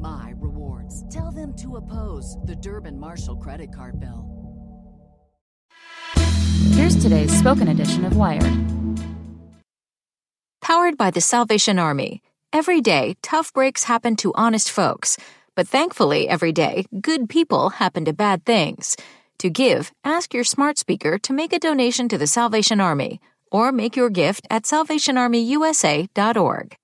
my rewards. Tell them to oppose the Durbin Marshall credit card bill. Here's today's spoken edition of Wired. Powered by the Salvation Army. Every day, tough breaks happen to honest folks. But thankfully, every day, good people happen to bad things. To give, ask your smart speaker to make a donation to the Salvation Army or make your gift at salvationarmyusa.org.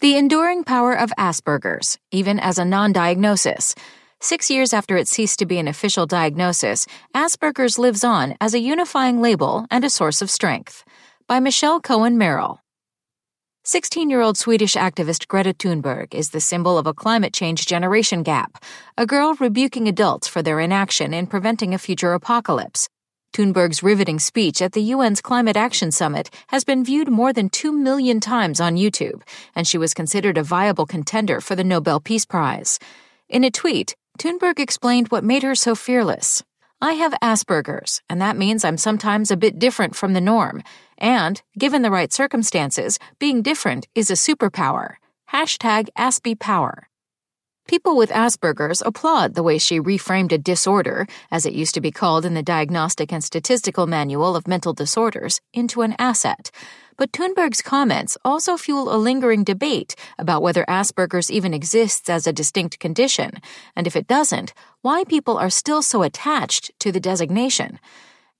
The enduring power of Asperger's, even as a non diagnosis. Six years after it ceased to be an official diagnosis, Asperger's lives on as a unifying label and a source of strength. By Michele Cohen Marill. 16 year old Swedish activist Greta Thunberg is the symbol of a climate change generation gap, a girl rebuking adults for their inaction in preventing a future apocalypse. Thunberg's riveting speech at the UN's Climate Action Summit has been viewed more than 2 million times on YouTube, and she was considered a viable contender for the Nobel Peace Prize. In a tweet, Thunberg explained what made her so fearless. I have Asperger's, and that means I'm sometimes a bit different from the norm. And, given the right circumstances, being different is a superpower. Hashtag AspiePower. People with Asperger's applaud the way she reframed a disorder, as it used to be called in the Diagnostic and Statistical Manual of Mental Disorders, into an asset. But Thunberg's comments also fuel a lingering debate about whether Asperger's even exists as a distinct condition, and if it doesn't, why people are still so attached to the designation.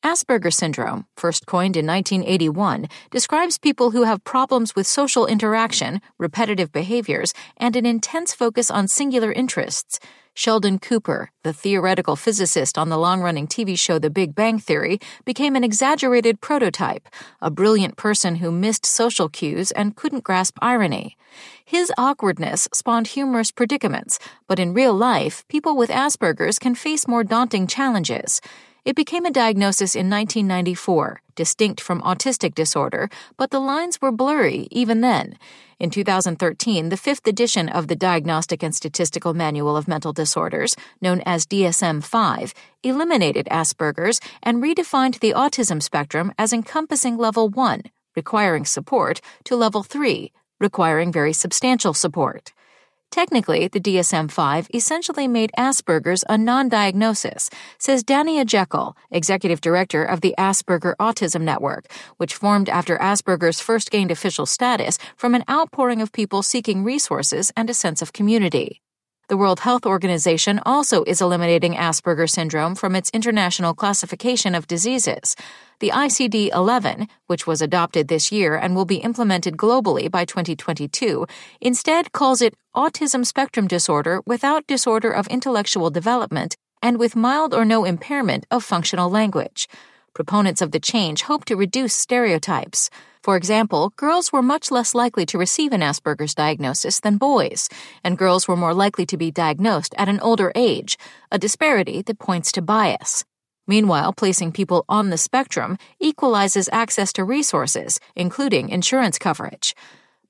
Asperger syndrome, first coined in 1981, describes people who have problems with social interaction, repetitive behaviors, and an intense focus on singular interests. Sheldon Cooper, the theoretical physicist on the long running TV show The Big Bang Theory, became an exaggerated prototype, a brilliant person who missed social cues and couldn't grasp irony. His awkwardness spawned humorous predicaments, but in real life, people with Asperger's can face more daunting challenges. It became a diagnosis in 1994, distinct from autistic disorder, but the lines were blurry even then. In 2013, the fifth edition of the Diagnostic and Statistical Manual of Mental Disorders, known as DSM 5, eliminated Asperger's and redefined the autism spectrum as encompassing level 1, requiring support, to level 3, requiring very substantial support. Technically, the DSM 5 essentially made Asperger's a non diagnosis, says Dania Jekel, executive director of the Asperger Autism Network, which formed after Asperger's first gained official status from an outpouring of people seeking resources and a sense of community. The World Health Organization also is eliminating Asperger syndrome from its international classification of diseases. The ICD 11, which was adopted this year and will be implemented globally by 2022, instead calls it autism spectrum disorder without disorder of intellectual development and with mild or no impairment of functional language. Proponents of the change hope to reduce stereotypes. For example, girls were much less likely to receive an Asperger's diagnosis than boys, and girls were more likely to be diagnosed at an older age, a disparity that points to bias. Meanwhile, placing people on the spectrum equalizes access to resources, including insurance coverage.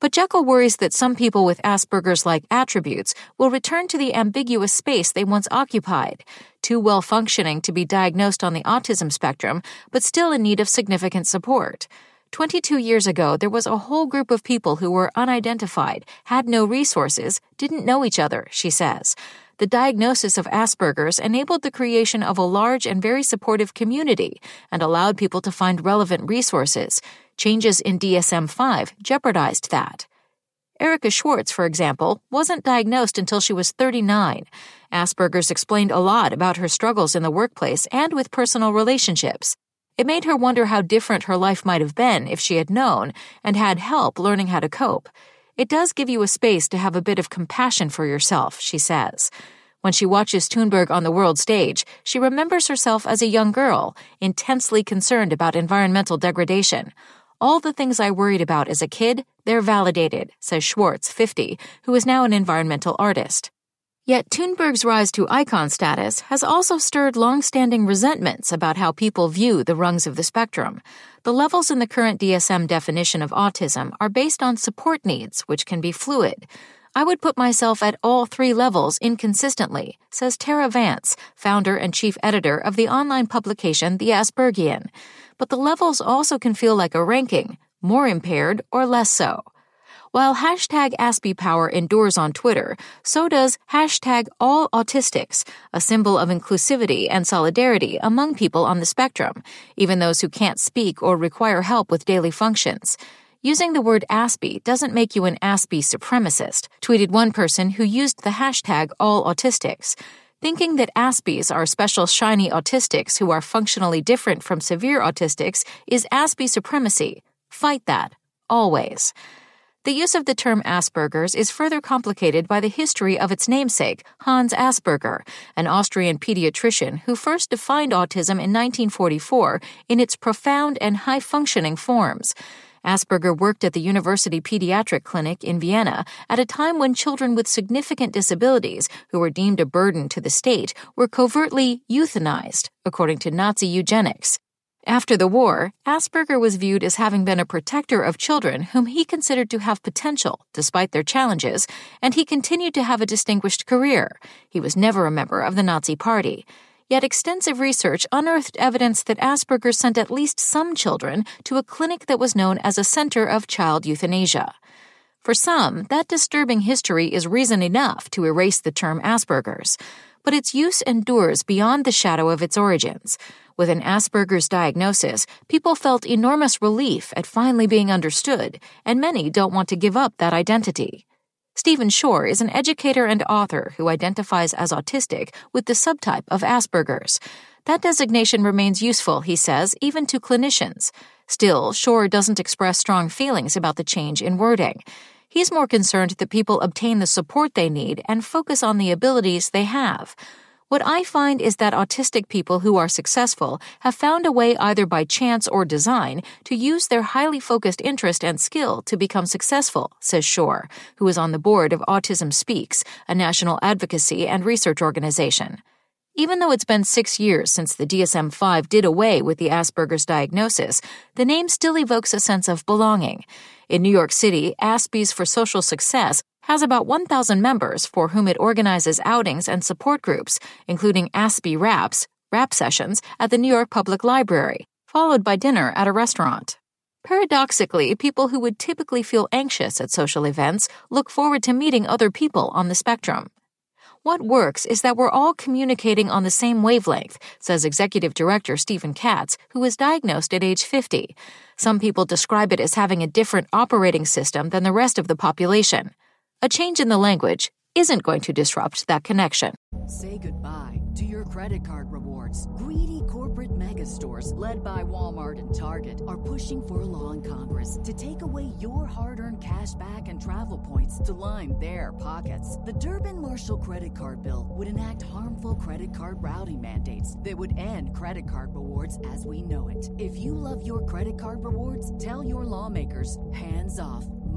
But Jekel worries that some people with Asperger's like attributes will return to the ambiguous space they once occupied, too well functioning to be diagnosed on the autism spectrum, but still in need of significant support. 22 years ago, there was a whole group of people who were unidentified, had no resources, didn't know each other, she says. The diagnosis of Asperger's enabled the creation of a large and very supportive community and allowed people to find relevant resources. Changes in DSM 5 jeopardized that. Erica Schwartz, for example, wasn't diagnosed until she was 39. Asperger's explained a lot about her struggles in the workplace and with personal relationships. It made her wonder how different her life might have been if she had known and had help learning how to cope. It does give you a space to have a bit of compassion for yourself, she says. When she watches Thunberg on the world stage, she remembers herself as a young girl, intensely concerned about environmental degradation. All the things I worried about as a kid, they're validated, says Schwartz, 50, who is now an environmental artist. Yet Thunberg's rise to icon status has also stirred long-standing resentments about how people view the rungs of the spectrum. The levels in the current DSM definition of autism are based on support needs, which can be fluid. I would put myself at all three levels inconsistently, says Terra Vance, founder and chief editor of the online publication The Aspergian. But the levels also can feel like a ranking, more impaired or less so. While hashtag AspiePower endures on Twitter, so does hashtag All Autistics, a symbol of inclusivity and solidarity among people on the spectrum, even those who can't speak or require help with daily functions. Using the word Aspie doesn't make you an Aspie supremacist, tweeted one person who used the hashtag All Autistics. Thinking that Aspies are special shiny autistics who are functionally different from severe autistics is Aspie supremacy. Fight that. Always. The use of the term Asperger's is further complicated by the history of its namesake, Hans Asperger, an Austrian pediatrician who first defined autism in 1944 in its profound and high functioning forms. Asperger worked at the University Pediatric Clinic in Vienna at a time when children with significant disabilities who were deemed a burden to the state were covertly euthanized, according to Nazi eugenics. After the war, Asperger was viewed as having been a protector of children whom he considered to have potential despite their challenges, and he continued to have a distinguished career. He was never a member of the Nazi Party. Yet extensive research unearthed evidence that Asperger sent at least some children to a clinic that was known as a center of child euthanasia. For some, that disturbing history is reason enough to erase the term Asperger's, but its use endures beyond the shadow of its origins. With an Asperger's diagnosis, people felt enormous relief at finally being understood, and many don't want to give up that identity. Stephen Shore is an educator and author who identifies as autistic with the subtype of Asperger's. That designation remains useful, he says, even to clinicians. Still, Shore doesn't express strong feelings about the change in wording. He's more concerned that people obtain the support they need and focus on the abilities they have. What I find is that autistic people who are successful have found a way either by chance or design to use their highly focused interest and skill to become successful, says Shore, who is on the board of Autism Speaks, a national advocacy and research organization. Even though it's been six years since the DSM 5 did away with the Asperger's diagnosis, the name still evokes a sense of belonging. In New York City, Aspies for Social Success has about 1,000 members for whom it organizes outings and support groups, including Aspie Raps, rap sessions at the New York Public Library, followed by dinner at a restaurant. Paradoxically, people who would typically feel anxious at social events look forward to meeting other people on the spectrum. What works is that we're all communicating on the same wavelength, says Executive Director Stephen Katz, who was diagnosed at age 50. Some people describe it as having a different operating system than the rest of the population. A change in the language isn't going to disrupt that connection. Say goodbye to your credit card rewards. Greedy corporate mega stores, led by Walmart and Target, are pushing for a law in Congress to take away your hard earned cash back and travel points to line their pockets. The Durbin Marshall credit card bill would enact harmful credit card routing mandates that would end credit card rewards as we know it. If you love your credit card rewards, tell your lawmakers hands off